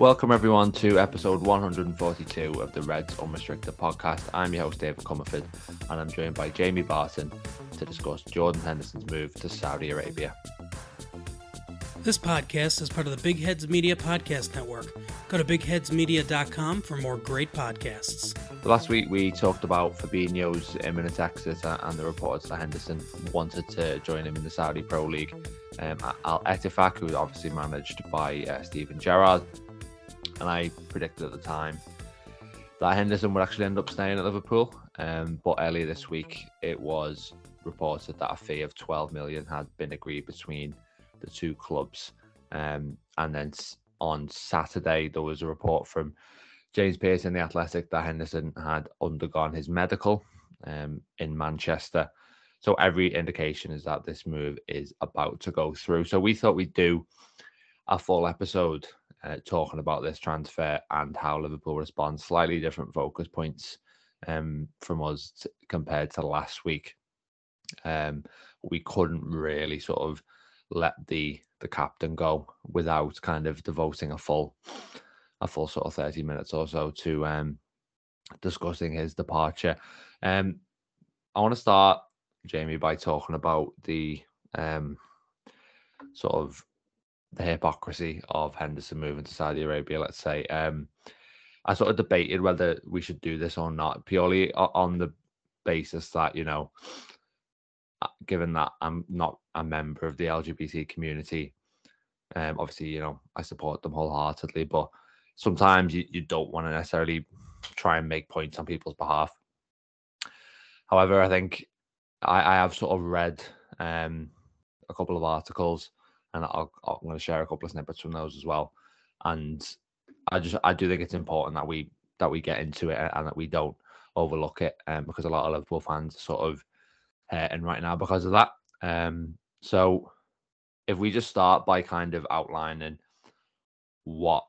Welcome everyone to episode 142 of the Reds Unrestricted podcast. I'm your host David Comerford, and I'm joined by Jamie Barton to discuss Jordan Henderson's move to Saudi Arabia. This podcast is part of the Big Heads Media Podcast Network. Go to bigheadsmedia.com for more great podcasts. Last week we talked about Fabinho's imminent exit and the reports that Henderson wanted to join him in the Saudi Pro League. Um, Al Ettifaq, who was obviously managed by uh, Steven Gerrard, and I predicted at the time that Henderson would actually end up staying at Liverpool. Um, but earlier this week, it was reported that a fee of 12 million had been agreed between the two clubs. Um, and then on Saturday, there was a report from James Pearce in the Athletic that Henderson had undergone his medical um, in Manchester. So every indication is that this move is about to go through. So we thought we'd do a full episode uh, talking about this transfer and how Liverpool responds. Slightly different focus points um, from us t- compared to last week. Um, we couldn't really sort of let the the captain go without kind of devoting a full a full sort of 30 minutes or so to um discussing his departure. Um I want to start Jamie by talking about the um sort of the hypocrisy of Henderson moving to Saudi Arabia, let's say. Um I sort of debated whether we should do this or not, purely on the basis that, you know, uh, given that I'm not a member of the LGBT community, um, obviously, you know, I support them wholeheartedly, but sometimes you, you don't want to necessarily try and make points on people's behalf. However, I think I, I have sort of read um, a couple of articles and I'll, I'm going to share a couple of snippets from those as well. And I just I do think it's important that we that we get into it and that we don't overlook it um, because a lot of Liverpool fans sort of hurting right now because of that. Um, so if we just start by kind of outlining what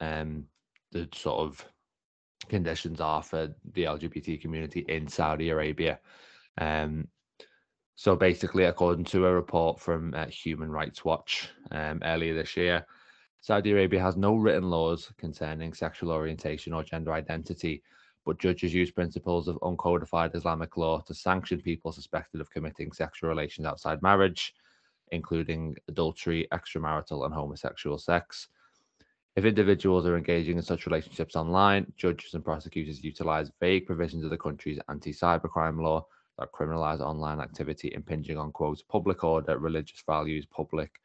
um, the sort of conditions are for the LGBT community in Saudi Arabia. Um, so basically, according to a report from uh, Human Rights Watch um, earlier this year, Saudi Arabia has no written laws concerning sexual orientation or gender identity, but judges use principles of uncodified Islamic law to sanction people suspected of committing sexual relations outside marriage, including adultery, extramarital, and homosexual sex. If individuals are engaging in such relationships online, judges and prosecutors utilize vague provisions of the country's anti cybercrime law that criminalize online activity impinging on quote public order, religious values, public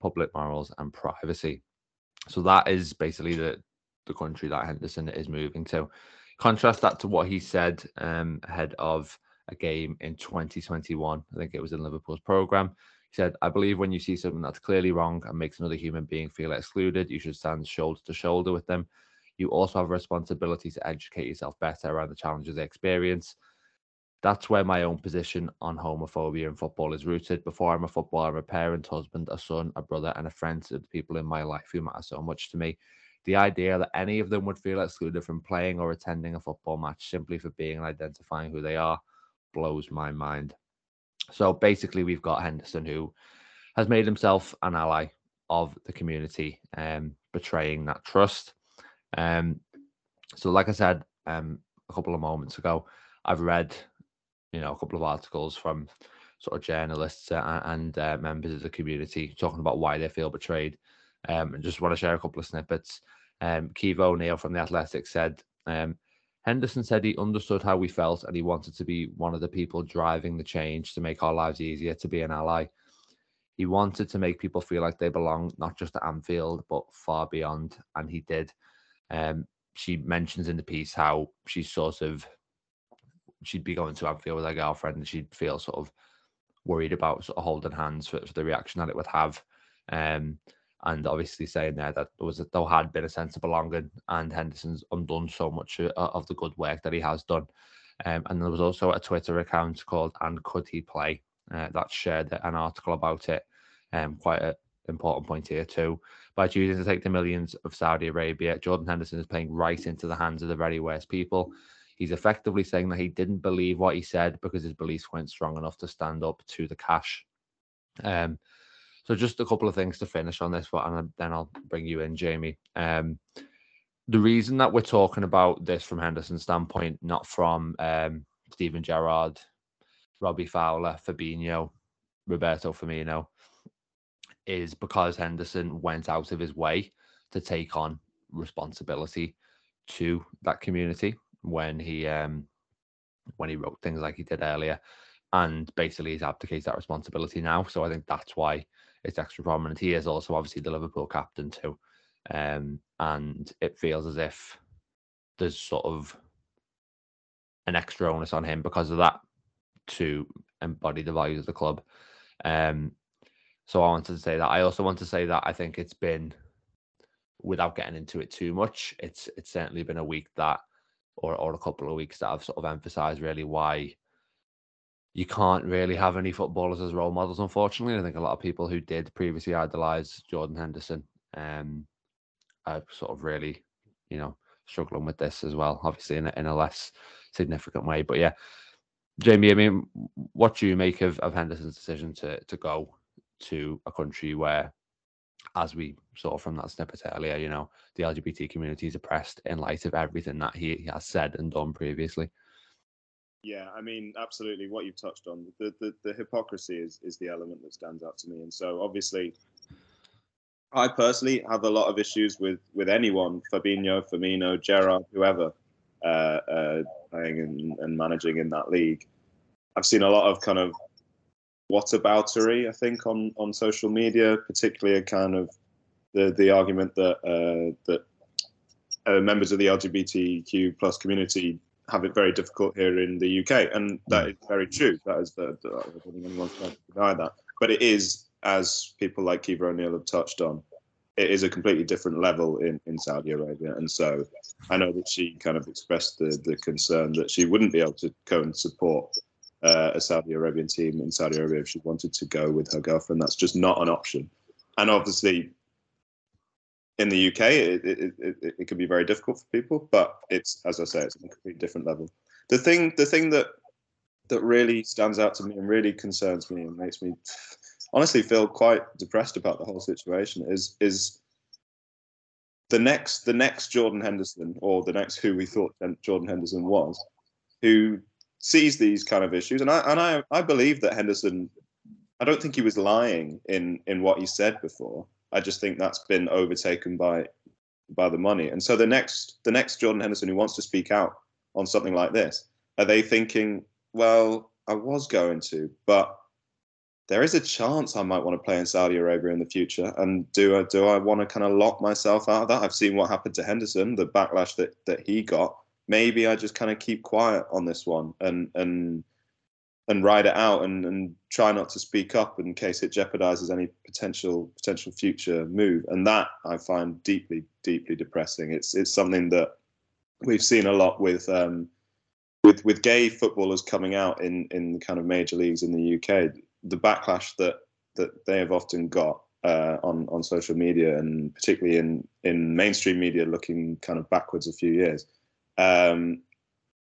public morals, and privacy. So that is basically the the country that Henderson is moving to. Contrast that to what he said um, ahead of a game in 2021. I think it was in Liverpool's program. He said, I believe when you see something that's clearly wrong and makes another human being feel excluded, you should stand shoulder to shoulder with them. You also have a responsibility to educate yourself better around the challenges they experience. That's where my own position on homophobia in football is rooted. Before I'm a footballer, I'm a parent, husband, a son, a brother, and a friend to the people in my life who matter so much to me. The idea that any of them would feel excluded from playing or attending a football match simply for being and identifying who they are blows my mind. So basically, we've got Henderson who has made himself an ally of the community, um, betraying that trust. Um, so, like I said um, a couple of moments ago, I've read, you know, a couple of articles from sort of journalists uh, and uh, members of the community talking about why they feel betrayed. Um, and just want to share a couple of snippets. Um, Caoimhe O'Neill from the Athletic said, um, Henderson said he understood how we felt and he wanted to be one of the people driving the change to make our lives easier, to be an ally. He wanted to make people feel like they belong not just to Anfield, but far beyond. And he did. Um, she mentions in the piece how she's sort of, she'd be going to Anfield with her girlfriend and she'd feel sort of worried about sort of holding hands for, for the reaction that it would have. Um, and obviously saying there that there was a, there had been a sense of belonging, and Henderson's undone so much uh, of the good work that he has done. Um, and there was also a Twitter account called "And Could He Play?" Uh, that shared an article about it. Um, quite an important point here too. By choosing to take the millions of Saudi Arabia, Jordan Henderson is playing right into the hands of the very worst people. He's effectively saying that he didn't believe what he said because his beliefs weren't strong enough to stand up to the cash. Um, So just a couple of things to finish on this one, and then I'll bring you in, Jamie. Um, the reason that we're talking about this from Henderson's standpoint, not from um, Steven Gerrard, Robbie Fowler, Fabinho, Roberto Firmino, is because Henderson went out of his way to take on responsibility to that community when he um, when he wrote things like he did earlier, and basically he's abdicated that responsibility now. So I think that's why it's extra prominent. He is also obviously the Liverpool captain too, um, and it feels as if there's sort of an extra onus on him because of that to embody the values of the club. Um, so I wanted to say that. I also want to say that I think it's been, without getting into it too much, it's it's certainly been a week that, or or a couple of weeks that I've sort of emphasised really why you can't really have any footballers as role models. Unfortunately, I think a lot of people who did previously idolise Jordan Henderson, um, are sort of really, you know, struggling with this as well. Obviously, in a, in a less significant way, but yeah. Jamie, I mean, what do you make of, of Henderson's decision to to go to a country where, as we saw from that snippet earlier, you know, the LGBT community is oppressed in light of everything that he, he has said and done previously. Yeah, I mean, absolutely. What you've touched on, the, the, the hypocrisy is is the element that stands out to me, and so obviously, I personally have a lot of issues with with anyone, Fabinho, Firmino, Gerrard, whoever, uh, uh, playing and, and managing in that league. I've seen a lot of kind of whataboutery, I think, on on social media, particularly a kind of the the argument that uh, that uh, members of the LGBTQ plus community have it very difficult here in the UK, and that is very true. That is, the, the, I don't think anyone's going to deny that. But it is, as people like Caoimhe O'Neill have touched on, it is a completely different level in, in Saudi Arabia. And so I know that she kind of expressed the, the concern that she wouldn't be able to go and support uh, a Saudi Arabian team in Saudi Arabia if she wanted to go with her girlfriend. That's just not an option. And obviously, in the UK, it, it, it, it can be very difficult for people, but it's, as I say, it's a completely different level. The thing, the thing that that really stands out to me and really concerns me and makes me honestly feel quite depressed about the whole situation is is the next the next Jordan Henderson or the next who we thought Jordan Henderson was, who sees these kind of issues, and I and I I believe that Henderson. I don't think he was lying in in what he said before. I just think that's been overtaken by by the money. And so the next the next Jordan Henderson who wants to speak out on something like this, are they thinking, well, I was going to, but there is a chance I might want to play in Saudi Arabia in the future. And do I do I want to kind of lock myself out of that? I've seen what happened to Henderson, the backlash that that he got maybe I just kind of keep quiet on this one and and and ride it out and, and try not to speak up in case it jeopardizes any potential potential future move. And that I find deeply deeply depressing. It's it's something that we've seen a lot with um, with with gay footballers coming out in in kind of major leagues in the UK. The backlash that that they have often got uh, on on social media and particularly in in mainstream media, looking kind of backwards a few years um,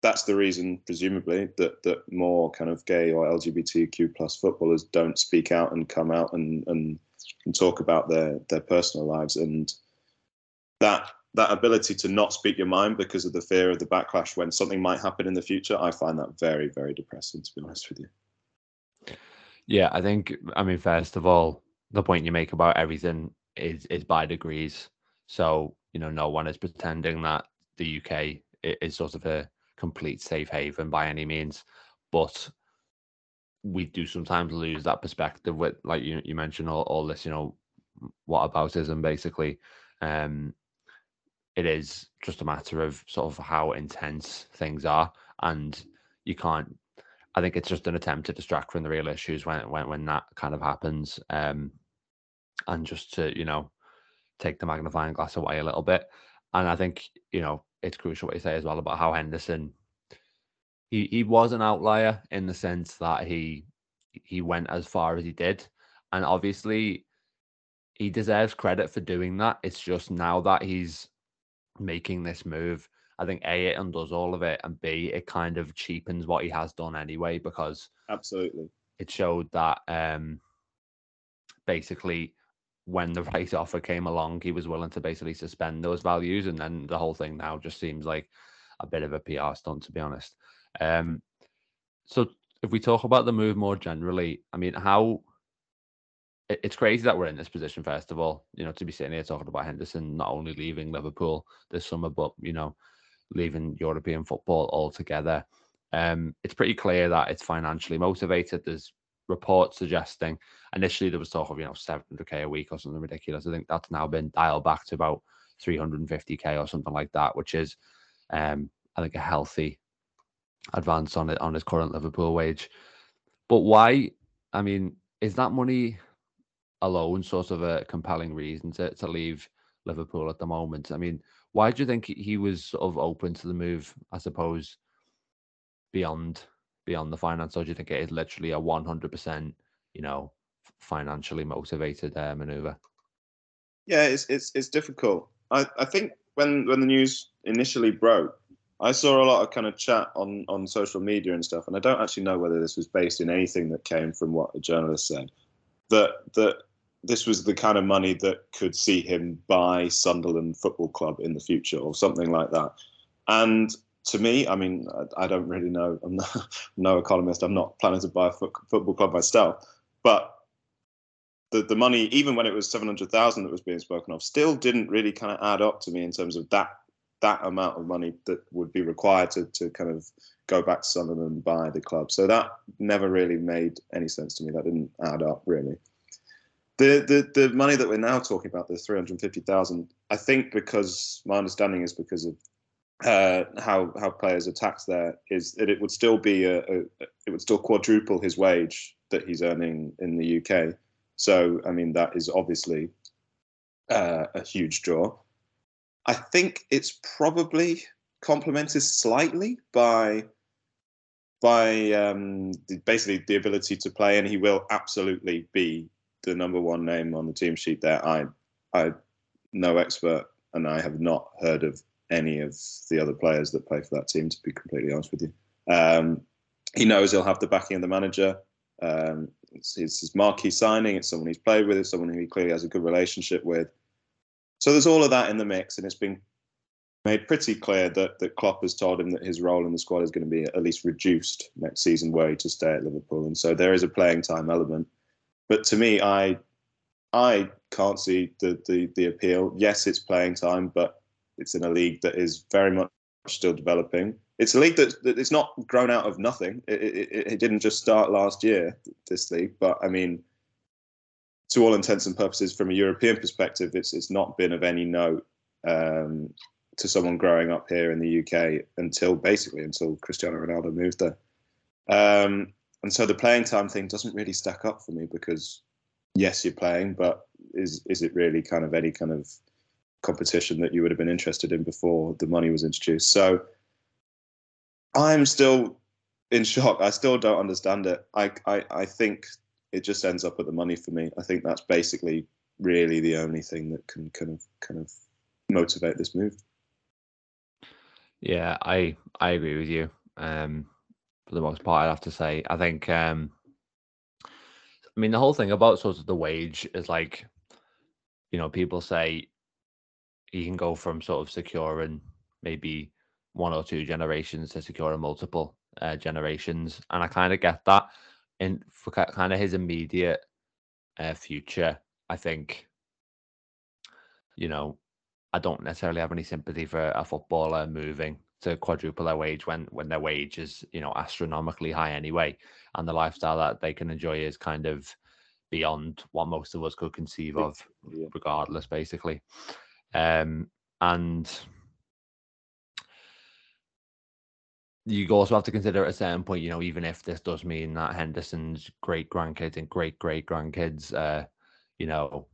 that's the reason, presumably, that that more kind of gay or LGBTQ plus footballers don't speak out and come out and and, and talk about their their personal lives and that that ability to not speak your mind because of the fear of the backlash when something might happen in the future, I find that very, very depressing, to be honest with you. Yeah, I think, I mean, first of all, the point you make about everything is is by degrees. So, you know, no one is pretending that the UK is sort of a complete safe haven by any means, but we do sometimes lose that perspective with, like you you mentioned, all, all this, you know, what aboutism basically. Um, it is just a matter of sort of how intense things are, and you can't. I think it's just an attempt to distract from the real issues when when when that kind of happens, um, and just to you know take the magnifying glass away a little bit. And I think you know it's crucial what you say as well about how Henderson he he was an outlier in the sense that he he went as far as he did, and obviously he deserves credit for doing that. It's just now that he's making this move, I think A it undoes all of it, and B it kind of cheapens what he has done anyway because absolutely it showed that um basically when the right offer came along, he was willing to basically suspend those values, and then the whole thing now just seems like a bit of a PR stunt, to be honest. Um, so if we talk about the move more generally, I mean, how it's crazy that we're in this position. First of all, you know, to be sitting here talking about Henderson not only leaving Liverpool this summer, but you know, leaving European football altogether. Um, it's pretty clear that it's financially motivated. There's reports suggesting initially there was talk of you know 700k a week or something ridiculous. I think that's now been dialed back to about 350k or something like that, which is um, I think a healthy advance on it on his current Liverpool wage. But why? I mean, is that money alone sort of a compelling reason to, to leave Liverpool at the moment? I mean, why do you think he was sort of open to the move? I suppose beyond beyond the finance, or do you think it is literally a one hundred percent, you know, financially motivated uh, maneuver? Yeah, it's it's it's difficult. I, I think when when the news initially broke, I saw a lot of kind of chat on on social media and stuff, and I don't actually know whether this was based in anything that came from what a journalist said. That that this was the kind of money that could see him buy Sunderland Football Club in the future or something like that. And to me, I mean, I, I don't really know. I'm not, no economist. I'm not planning to buy a foot, football club myself. But the, the money, even when it was 700,000 that was being spoken of, still didn't really kind of add up to me in terms of that that amount of money that would be required to, to kind of go back to Sunderland and buy the club. So that never really made any sense to me. That didn't add up really. The, the the money that we're now talking about, the three hundred fifty thousand, I think because my understanding is because of uh, how how players are taxed there is that it would still be a, a, it would still quadruple his wage that he's earning in the UK. So I mean that is obviously uh, a huge draw. I think it's probably complemented slightly by by um, basically the ability to play, and he will absolutely be the number one name on the team sheet there. I, I, no expert, and I have not heard of any of the other players that play for that team. To be completely honest with you, um, he knows he'll have the backing of the manager. Um, it's, it's his marquee signing. It's someone he's played with. It's someone who he clearly has a good relationship with. So there's all of that in the mix, and it's been made pretty clear that that Klopp has told him that his role in the squad is going to be at least reduced next season, were he to stay at Liverpool. And so there is a playing time element. But to me, I I can't see the, the, the appeal. Yes, it's playing time, but it's in a league that is very much still developing. It's a league that, that it's not grown out of nothing. It, it, it didn't just start last year, this league. But I mean, to all intents and purposes, from a European perspective, it's it's not been of any note um, to someone growing up here in the UK until basically until Cristiano Ronaldo moved there. Um, and so the playing time thing doesn't really stack up for me because yes, you're playing, but is is it really kind of any kind of competition that you would have been interested in before the money was introduced? So I'm still in shock. I still don't understand it. I I, I think it just ends up with the money for me. I think that's basically really the only thing that can kind of kind of motivate this move. Yeah, I I agree with you. Um, for the most part, I'd have to say. I think, um, I mean, the whole thing about sort of the wage is like, you know, people say you can go from sort of securing maybe one or two generations to securing multiple uh, generations, and I kind of get that. In for kind of his immediate uh, future, I think, you know, I don't necessarily have any sympathy for a footballer moving to quadruple their wage when when their wage is you know astronomically high anyway, and the lifestyle that they can enjoy is kind of beyond what most of us could conceive of, yeah. regardless, basically. Um, and you also have to consider at a certain point, you know, even if this does mean that Henderson's great grandkids and great great grandkids, uh, you know,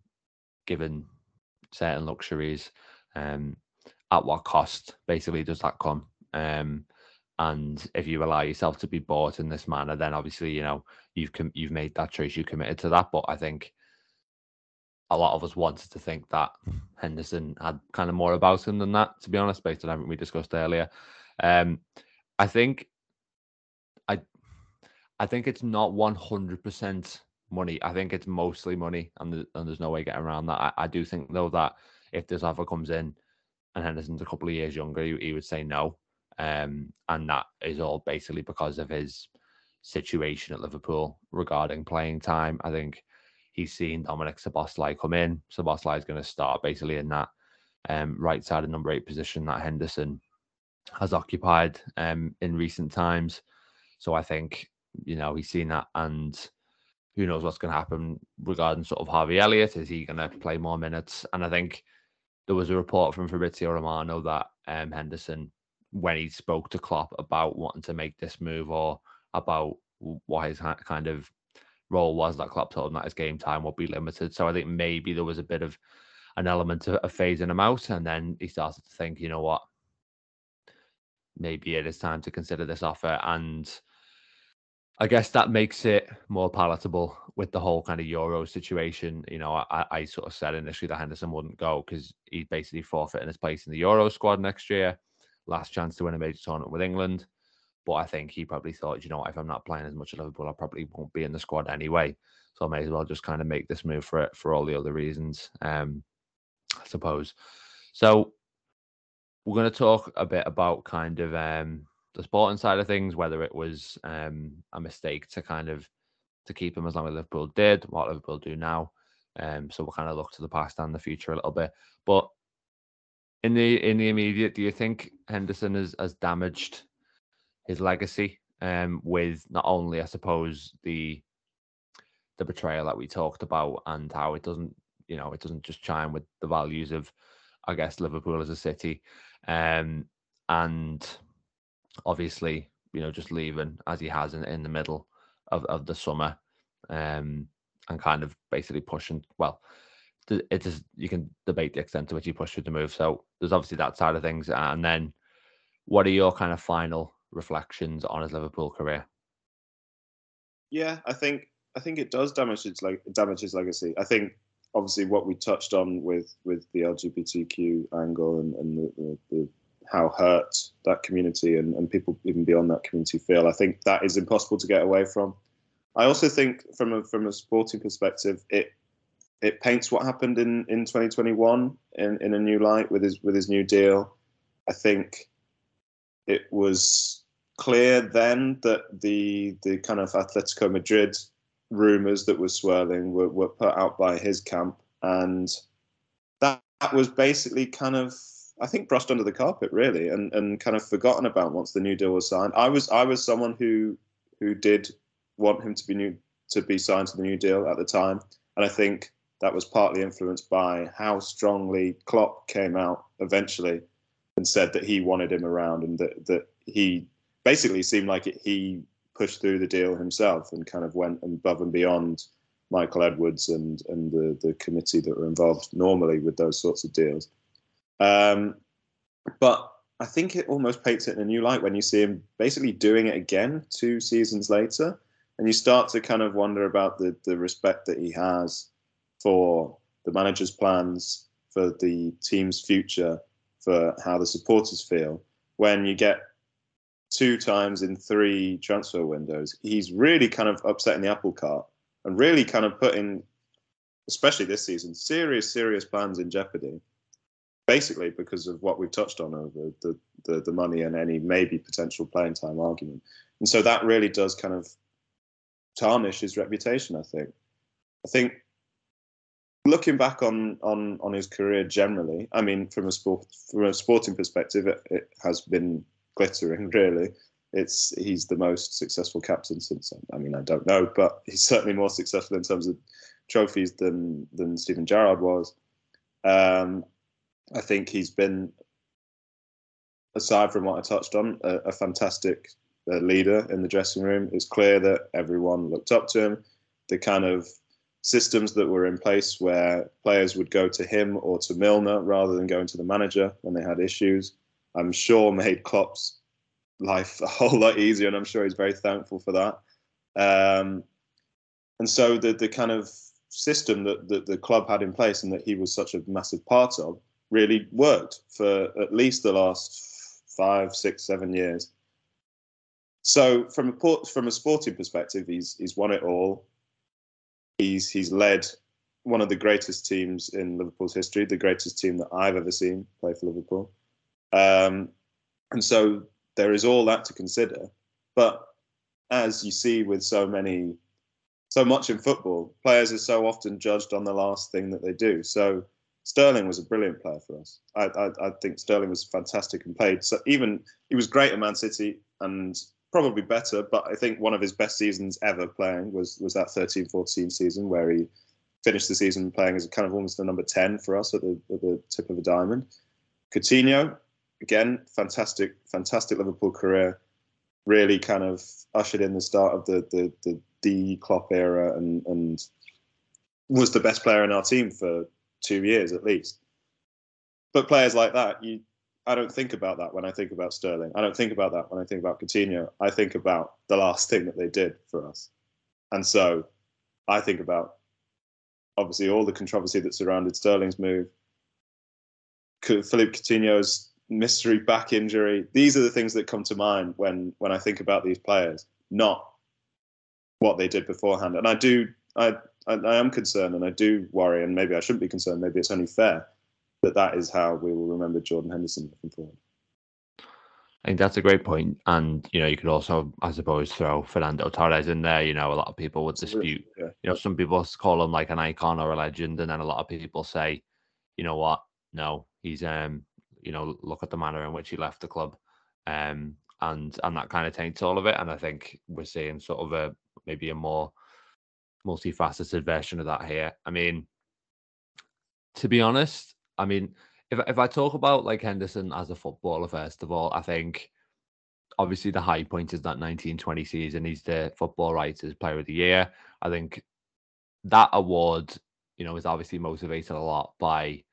given certain luxuries, um, at what cost basically does that come? Um, and if you allow yourself to be bought in this manner, then obviously you know you've com- you've made that choice, you committed to that. But I think a lot of us wanted to think that Henderson had kind of more about him than that, to be honest, based on everything we discussed earlier. Um, I think I I think it's not one hundred percent money. I think it's mostly money, and, the, and there's no way getting around that. I, I do think though that if this offer comes in and Henderson's a couple of years younger, he, he would say no, um, and that is all basically because of his situation at Liverpool regarding playing time. I think he's seen Dominic Szoboszlai come in. Szoboszlai is going to start basically in that um, right side of number eight position that Henderson has occupied um, in recent times. So I think you know he's seen that, and who knows what's going to happen regarding sort of Harvey Elliott? Is he going to play more minutes? And I think there was a report from Fabrizio Romano that um, Henderson, when he spoke to Klopp about wanting to make this move or about what his kind of role was, that Klopp told him that his game time would be limited. So I think maybe there was a bit of an element of, of phasing him out, and then he started to think, you know what, maybe it is time to consider this offer. And I guess that makes it more palatable with the whole kind of Euro situation. You know, I, I sort of said initially that Henderson wouldn't go because he's basically forfeiting his place in the Euro squad next year. Last chance to win a major tournament with England. But I think he probably thought, you know, if I'm not playing as much at Liverpool, I probably won't be in the squad anyway. So I may as well just kind of make this move for it for all the other reasons, um, I suppose. So we're going to talk a bit about kind of um, the sporting side of things, whether it was um, a mistake to kind of to keep him as long as Liverpool did, what Liverpool do now. Um, so we'll kind of look to the past and the future a little bit. But in the in the immediate, do you think Henderson has, has damaged his legacy um, with not only, I suppose, the the betrayal that we talked about and how it doesn't, you know, it doesn't just chime with the values of, I guess, Liverpool as a city, um, and obviously, you know, just leaving as he has in, in the middle of, of the summer, um, and kind of basically pushing. Well, it is you can debate the extent to which he pushed through the move. So there's obviously that side of things, and then what are your kind of final reflections on his Liverpool career? Yeah, I think I think it does damage his like damage his legacy. I think obviously what we touched on with with the LGBTQ angle and, and the, the, the how hurt that community and, and people even beyond that community feel. I think that is impossible to get away from. I also think from a from a sporting perspective, it it paints what happened in, in 2021 in, in a new light with his with his new deal. I think it was clear then that the the kind of Atletico Madrid rumours that were swirling were, were put out by his camp, and that, that was basically kind of I think brushed under the carpet really, and, and kind of forgotten about once the new deal was signed. I was I was someone who who did want him to be new to be signed to the new deal at the time, and I think that was partly influenced by how strongly Klopp came out eventually and said that he wanted him around and that that he basically seemed like it, he pushed through the deal himself and kind of went above and beyond Michael Edwards and and the the committee that were involved normally with those sorts of deals. Um, but I think it almost paints it in a new light when you see him basically doing it again two seasons later, and you start to kind of wonder about the the respect that he has for the manager's plans, for the team's future, for how the supporters feel when you get two times in three transfer windows. He's really kind of upsetting the apple cart and really kind of putting, especially this season, serious, serious plans in jeopardy. Basically, because of what we've touched on over the, the, the money and any maybe potential playing time argument. And so that really does kind of tarnish his reputation, I think. I think looking back on on on his career generally, I mean, from a sport from a sporting perspective, it, it has been glittering. Really, it's he's the most successful captain since. I mean, I don't know, but he's certainly more successful in terms of trophies than than Steven Gerrard was. Um, I think he's been, aside from what I touched on, a, a fantastic uh, leader in the dressing room. It's clear that everyone looked up to him. The kind of systems that were in place where players would go to him or to Milner rather than going to the manager when they had issues I'm sure made Klopp's life a whole lot easier, and I'm sure he's very thankful for that. Um, and so the the kind of system that, that the club had in place and that he was such a massive part of really worked for at least the last five, six, seven years. So from a from a sporting perspective, he's he's won it all. He's he's led one of the greatest teams in Liverpool's history, the greatest team that I've ever seen play for Liverpool. Um, and so there is all that to consider. But as you see with so many, so much in football, players are so often judged on the last thing that they do. So Sterling was a brilliant player for us. I, I, I think Sterling was fantastic and played. So even he was great at Man City and probably better, but I think one of his best seasons ever playing was was that 13-14 season where he finished the season playing as kind of almost the number 10 for us at the, at the tip of a diamond. Coutinho, again, fantastic, fantastic Liverpool career. Really kind of ushered in the start of the the, the D Klopp era and and was the best player in our team for two years at least. But players like that, you I don't think about that when I think about Sterling. I don't think about that when I think about Coutinho. I think about the last thing that they did for us. And so I think about obviously all the controversy that surrounded Sterling's move, Philippe Coutinho's mystery back injury. These are the things that come to mind when when I think about these players, not what they did beforehand. And I do, I, I, I am concerned, and I do worry, and maybe I shouldn't be concerned. Maybe it's only fair that that is how we will remember Jordan Henderson looking forward. I think that's a great point, and you know you could also, I suppose, throw Fernando Torres in there. You know, a lot of people would dispute. Yeah. You know, some people call him like an icon or a legend, and then a lot of people say, you know what, no, he's um you know, look at the manner in which he left the club. Um, and and that kind of taints all of it. And I think we're seeing sort of a maybe a more multifaceted version of that here. I mean, to be honest, I mean, if if I talk about like Henderson as a footballer, first of all, I think obviously the high point is that 1920 season. He's the football writers player of the year. I think that award, you know, is obviously motivated a lot by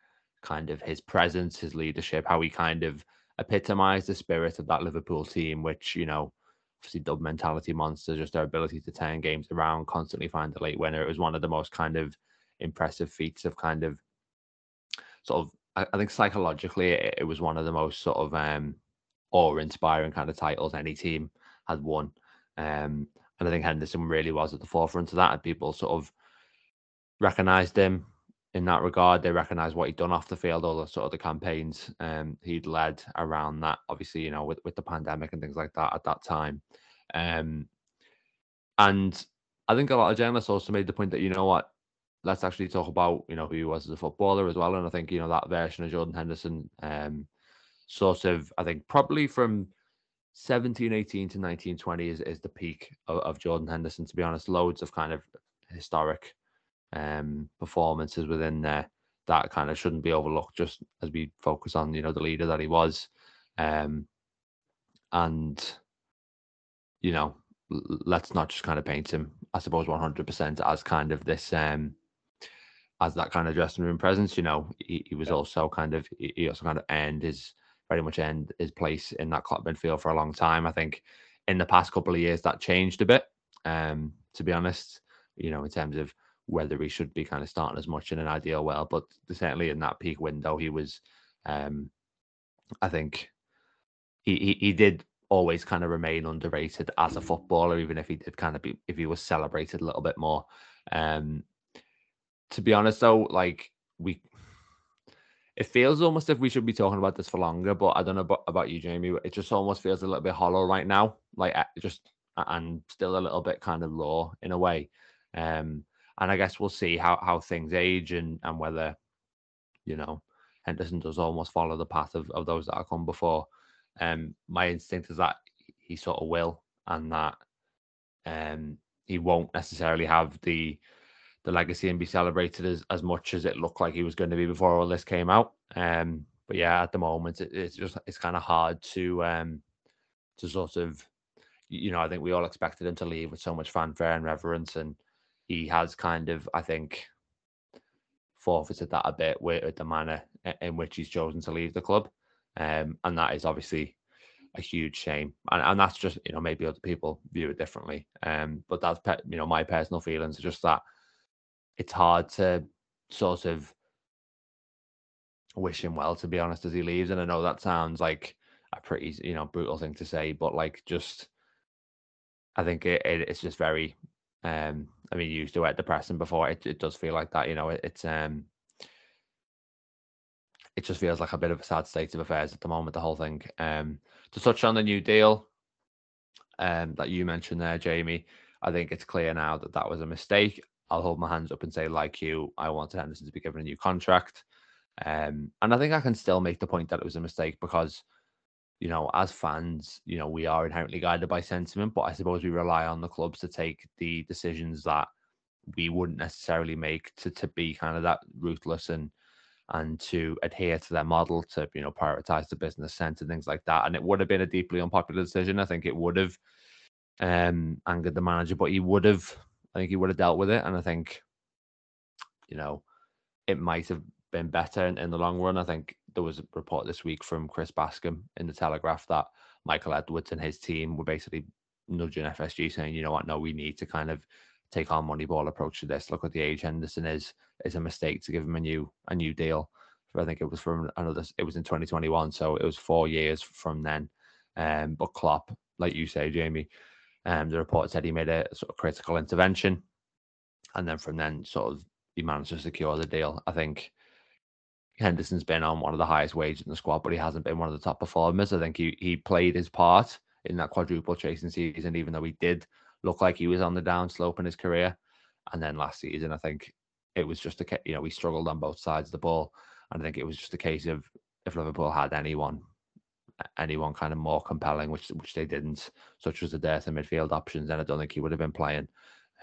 kind of his presence, his leadership, how he kind of epitomized the spirit of that Liverpool team, which, you know, obviously dub mentality monster, just their ability to turn games around, constantly find a late winner. It was one of the most kind of impressive feats of kind of sort of I, I think psychologically it, it, was one of the most sort of um awe inspiring kind of titles any team had won. Um and I think Henderson really was at the forefront of that and people sort of recognized him in that regard. They recognise what he'd done off the field, all the sort of the campaigns um, he'd led around that. Obviously, you know, with, with the pandemic and things like that at that time. Um, and I think a lot of journalists also made the point that you know what, let's actually talk about you know who he was as a footballer as well. And I think you know that version of Jordan Henderson, um, sort of, I think probably from 17, 18 to 19, 20 is, is the peak of, of Jordan Henderson. To be honest, loads of kind of historic um, performances within there that kind of shouldn't be overlooked just as we focus on you know the leader that he was. Um, and you know let's not just kind of paint him i suppose 100% as kind of this um as that kind of dressing room presence you know. He, he was yeah. also kind of he also kind of earned his very much earned his place in that club midfield for a long time. I think in the past couple of years that changed a bit um to be honest you know in terms of whether he should be kind of starting as much in an ideal world, but certainly in that peak window, he was. Um, I think he, he he did always kind of remain underrated as a footballer, even if he did kind of be if he was celebrated a little bit more. Um, to be honest, though, like we, it feels almost if we should be talking about this for longer. But I don't know about, about you, Jamie. It just almost feels a little bit hollow right now, like just and still a little bit kind of raw in a way. Um, and I guess we'll see how how things age and and whether you know Henderson does almost follow the path of, of those that have come before. Um, my instinct is that he sort of will, and that um, he won't necessarily have the the legacy and be celebrated as, as much as it looked like he was going to be before all this came out. Um, but yeah, at the moment, it, it's just it's kind of hard to um, to sort of you know I think we all expected him to leave with so much fanfare and reverence and he has kind of, I think, forfeited that a bit with the manner in which he's chosen to leave the club. Um, and that is obviously a huge shame. And, and that's just, you know, maybe other people view it differently. Um, but that's, you know, my personal feelings are just that it's hard to sort of wish him well, to be honest, as he leaves. And I know that sounds like a pretty, you know, brutal thing to say, but like just, I think it, it, it's just very Um, I mean, you used the word depressing before. It, it does feel like that. You know, it, it's um, it just feels like a bit of a sad state of affairs at the moment. The whole thing. Um, to touch on the new deal, um, that you mentioned there, Jamie. I think it's clear now that that was a mistake. I'll hold my hands up and say, like you, I wanted Henderson to be given a new contract. Um, and I think I can still make the point that it was a mistake because, you know, as fans, you know, we are inherently guided by sentiment, but I suppose we rely on the clubs to take the decisions that we wouldn't necessarily make to to be kind of that ruthless and and to adhere to their model to you know prioritize the business sense and things like that. And it would have been a deeply unpopular decision. I think it would have um, angered the manager, but he would have. I think he would have dealt with it, and I think, you know, it might have been better in, in the long run. I think there was a report this week from Chris Bascombe in the Telegraph that Michael Edwards and his team were basically nudging FSG, saying, you know what, no, we need to kind of take our money ball approach to this. Look at the age Henderson is. It's a mistake to give him a new a new deal. I think it was from another. It was in 2021, so it was four years from then. Um, but Klopp, like you say, Jamie, um, the report said he made a sort of critical intervention, and then from then, sort of, he managed to secure the deal. I think Henderson's been on one of the highest wages in the squad, but he hasn't been one of the top performers. I think he he played his part in that quadruple chasing season, even though he did look like he was on the downslope in his career. And then last season, I think it was just a you know we struggled on both sides of the ball, and I think it was just a case of if Liverpool had anyone anyone kind of more compelling, which which they didn't, such as the dearth of midfield options, then I don't think he would have been playing.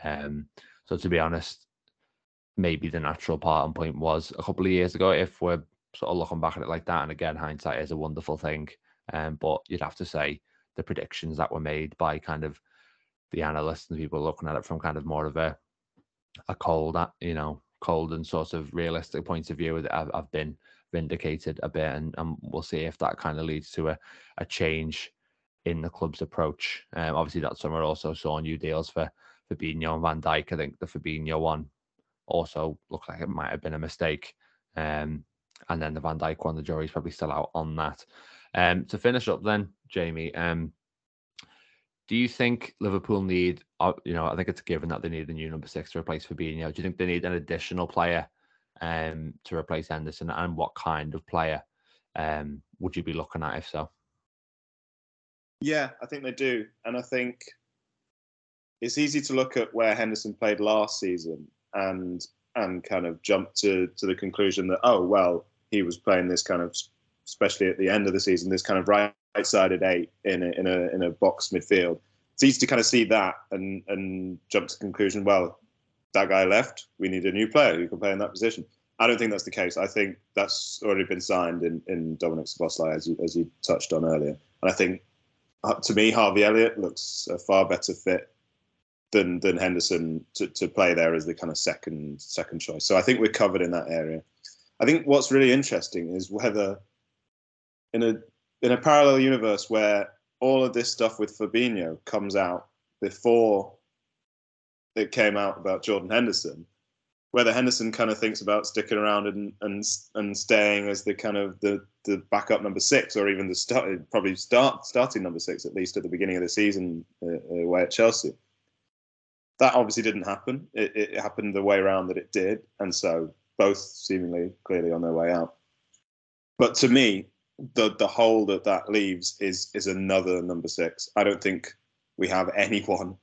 Um, so to be honest, maybe the natural part and point was a couple of years ago. If we're sort of looking back at it like that, and again, hindsight is a wonderful thing. Um, but you'd have to say the predictions that were made by kind of the analysts and people looking at it from kind of more of a a cold, you know, cold and sort of realistic point of view I've, I've been vindicated a bit, and, and we'll see if that kind of leads to a, a change in the club's approach. Um, obviously, that summer also saw new deals for Fabinho and Van Dijk. I think the Fabinho one also looked like it might have been a mistake. Um, and then the Van Dijk one, the jury's probably still out on that. Um, to finish up, then, Jamie, um, do you think Liverpool need, uh, you know, I think it's given that they need a new number six to replace Fabinho. Do you think they need an additional player um, to replace Henderson? And what kind of player um, would you be looking at if so? Yeah, I think they do. And I think it's easy to look at where Henderson played last season and and kind of jump to to the conclusion that oh well he was playing this kind of especially at the end of the season this kind of right right-sided eight in a, in a in a box midfield. It's easy to kind of see that and and jump to the conclusion. Well, that guy left. We need a new player who can play in that position. I don't think that's the case. I think that's already been signed in in Dominic Szoboszlai, as you as you touched on earlier. And I think uh, to me, Harvey Elliott looks a far better fit than than Henderson to, to play there as the kind of second second choice. So I think we're covered in that area. I think what's really interesting is whether in a in a parallel universe where all of this stuff with Fabinho comes out before it came out about Jordan Henderson, whether Henderson kind of thinks about sticking around and and and staying as the kind of the the backup number six, or even the start probably start starting number six at least at the beginning of the season uh, away at Chelsea. That obviously didn't happen. It, it happened the way around that it did, and so both seemingly clearly on their way out. But to me, the the hole that that leaves is is another number six. I don't think we have anyone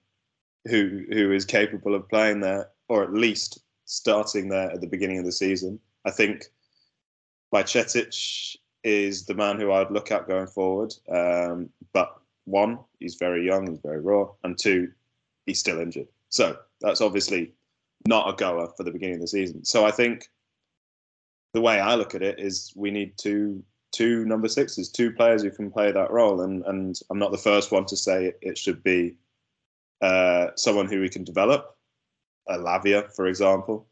who who is capable of playing there, or at least starting there at the beginning of the season. I think Bajcetic is the man who I'd look at going forward. Um, but one, he's very young, he's very raw, and two, he's still injured. So that's obviously not a goer for the beginning of the season. So I think the way I look at it is we need to two number sixes, two players who can play that role. And and I'm not the first one to say it, it should be uh, someone who we can develop, a Lavia, for example,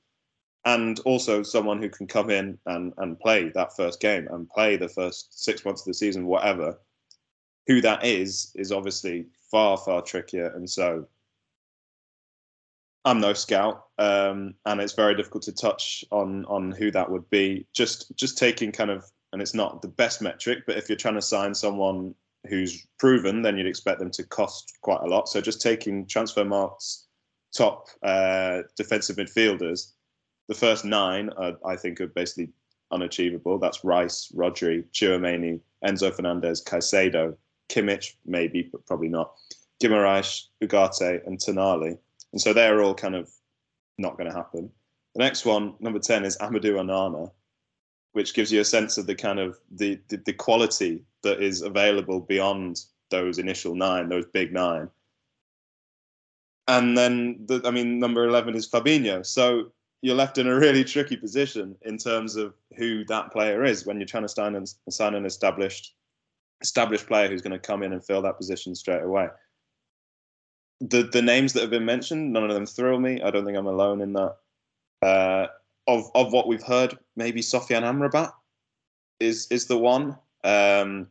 and also someone who can come in and, and play that first game and play the first six months of the season, whatever. Who that is is obviously far far trickier, and so I'm no scout, um, and it's very difficult to touch on on who that would be. Just just taking kind of and it's not the best metric, but if you're trying to sign someone who's proven, then you'd expect them to cost quite a lot. So just taking Transfermarkt, top uh, defensive midfielders, the first nine are, I think are basically unachievable. That's Rice, Rodri, Tchouameni, Enzo Fernandez, Caicedo, Kimmich, maybe, but probably not. Guimaraes, Ugarte, and Tonali. And so they're all kind of not going to happen. The next one, number 10, is Amadou Onana, which gives you a sense of the kind of the, the, the quality that is available beyond those initial nine, those big nine. And then, the, I mean, number 11 is Fabinho. So you're left in a really tricky position in terms of who that player is when you're trying to sign, and, sign an established established player who's going to come in and fill that position straight away. The the names that have been mentioned, none of them thrill me. I don't think I'm alone in that. Uh, of of what we've heard, maybe Sofyan Amrabat is is the one, um,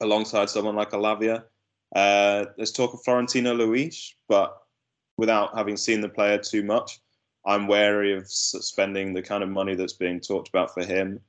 alongside someone like a Lavia. Uh, there's talk of Florentino Luis, but without having seen the player too much, I'm wary of spending the kind of money that's being talked about for him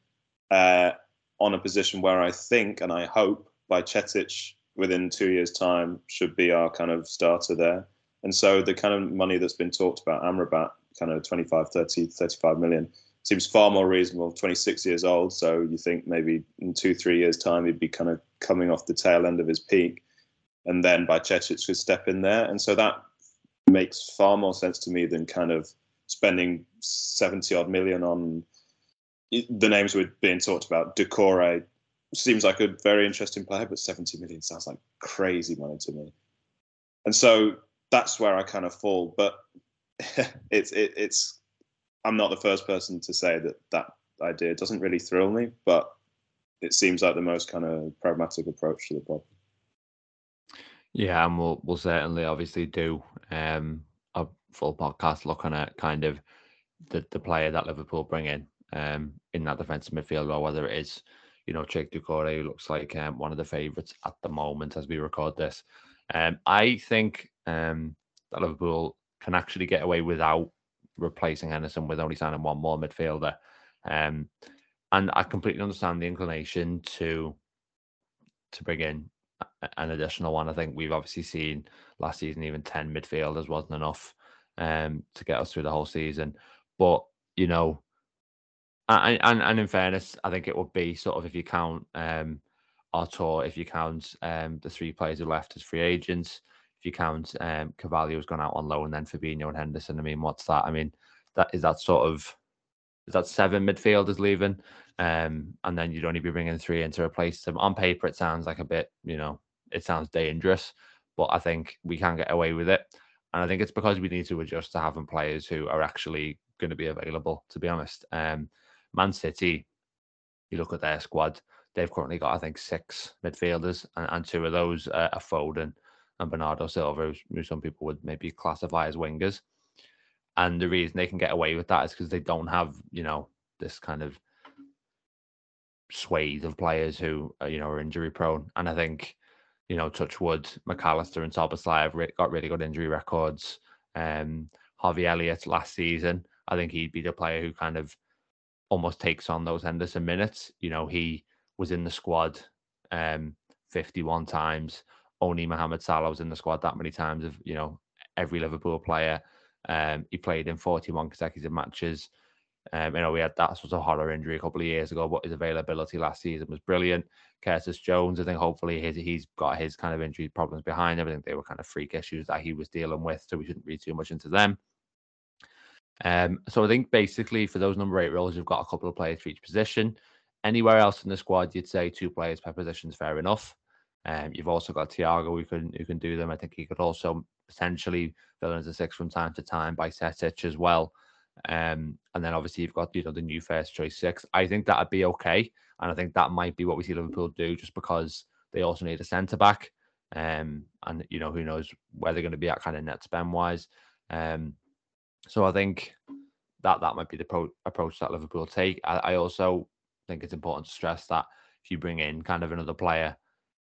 uh, on a position where I think and I hope Bajcetic within two years' time should be our kind of starter there. And so the kind of money that's been talked about, Amrabat, kind of 25, 30, 35 million, seems far more reasonable. 26 years old, so you think maybe in two, three years' time he'd be kind of coming off the tail end of his peak, and then by Bajcetic could step in there. And so that makes far more sense to me than kind of spending 70 odd million on the names we're being talked about. Doucouré seems like a very interesting player, but 70 million sounds like crazy money to me. And so that's where I kind of fall. But it's it, it's I'm not the first person to say that that idea doesn't really thrill me, but it seems like the most kind of pragmatic approach to the problem. Yeah, and we'll we'll certainly obviously do um, a full podcast looking at kind of the the player that Liverpool bring in um, in that defensive midfield, or whether it is you know Cheick Doucouré, looks like um, one of the favourites at the moment as we record this. Um, I think um, that Liverpool can actually get away without replacing Henderson with only signing one more midfielder. Um, and I completely understand the inclination to to bring in an additional one. I think we've obviously seen last season even ten midfielders wasn't enough um, to get us through the whole season. But you know, and, and and in fairness, I think it would be sort of if you count um, Arthur, if you count um, the three players who left as free agents, if you count um, Carvalho's gone out on loan, and then Fabinho and Henderson. I mean, what's that? I mean, that is that sort of is that seven midfielders leaving, um, and then you'd only be bringing three in to replace them. On paper, it sounds like a bit, you know, it sounds dangerous, but I think we can get away with it. And I think it's because we need to adjust to having players who are actually going to be available, to be honest. Um, Man City, you look at their squad, they've currently got, I think, six midfielders, and, and two of those uh, are Foden and Bernardo Silva, who some people would maybe classify as wingers. And the reason they can get away with that is because they don't have, you know, this kind of swathe of players who, are, you know, are injury prone. And I think you know, Touchwood, Mac Allister and have got really good injury records. Um, Harvey Elliott last season, I think he'd be the player who kind of almost takes on those Henderson minutes. You know, he was in the squad um, 51 times. Only Mohamed Salah was in the squad that many times of, you know, every Liverpool player. Um, he played in 41 consecutive matches. Um, you know, we had that sort of horror injury a couple of years ago, but his availability last season was brilliant. Curtis Jones, I think hopefully he's, he's got his kind of injury problems behind him. I think they were kind of freak issues that he was dealing with, so we shouldn't read too much into them. Um, so I think basically for those number eight roles, you've got a couple of players for each position. Anywhere else in the squad, you'd say two players per position is fair enough. Um, you've also got Thiago who can who can do them. I think he could also potentially fill in as a six from time to time Bajcetic as well. Um, and then obviously you've got you know the new first choice six. I think that'd be okay, and I think that might be what we see Liverpool do, just because they also need a centre back. Um, and you know who knows where they're going to be at kind of net spend wise. Um, so I think that that might be the pro- approach that Liverpool take. I, I also think it's important to stress that if you bring in kind of another player,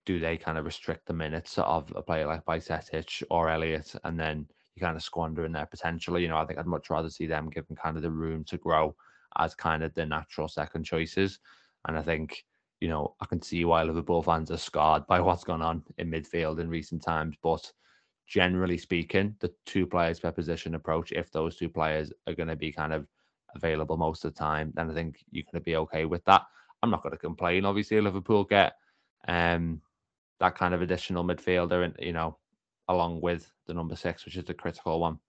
do they kind of restrict the minutes of a player like Bajcetic or Elliott, and then you kind of squandering their potential. You know, I think I'd much rather see them given kind of the room to grow as kind of the natural second choices. And I think, you know, I can see why Liverpool fans are scarred by what's gone on in midfield in recent times. But generally speaking, the two players per position approach, if those two players are going to be kind of available most of the time, then I think you're going to be okay with that. I'm not going to complain. Obviously, Liverpool get um, that kind of additional midfielder, and you know, along with the number six, which is the critical one.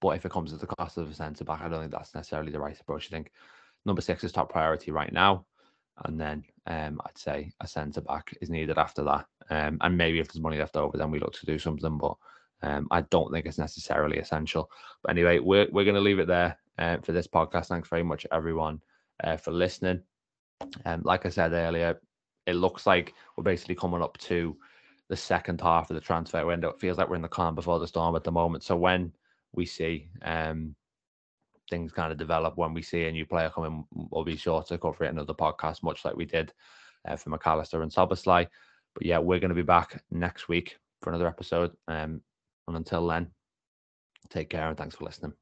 But if it comes at the cost of a centre back, I don't think that's necessarily the right approach. I think number six is top priority right now, and then um, I'd say a centre back is needed after that. Um, and maybe if there's money left over, then we look to do something. But um, I don't think it's necessarily essential. But anyway, we're we're going to leave it there uh, for this podcast. Thanks very much, everyone, uh, for listening. And um, like I said earlier, it looks like we're basically coming up to the second half of the transfer window. It feels like we're in the calm before the storm at the moment. So when we see um, things kind of develop, when we see a new player coming, we'll be sure to cover it in another podcast, much like we did uh, for Mac Allister and Szoboszlai. But yeah, we're going to be back next week for another episode. Um, and until then, take care and thanks for listening.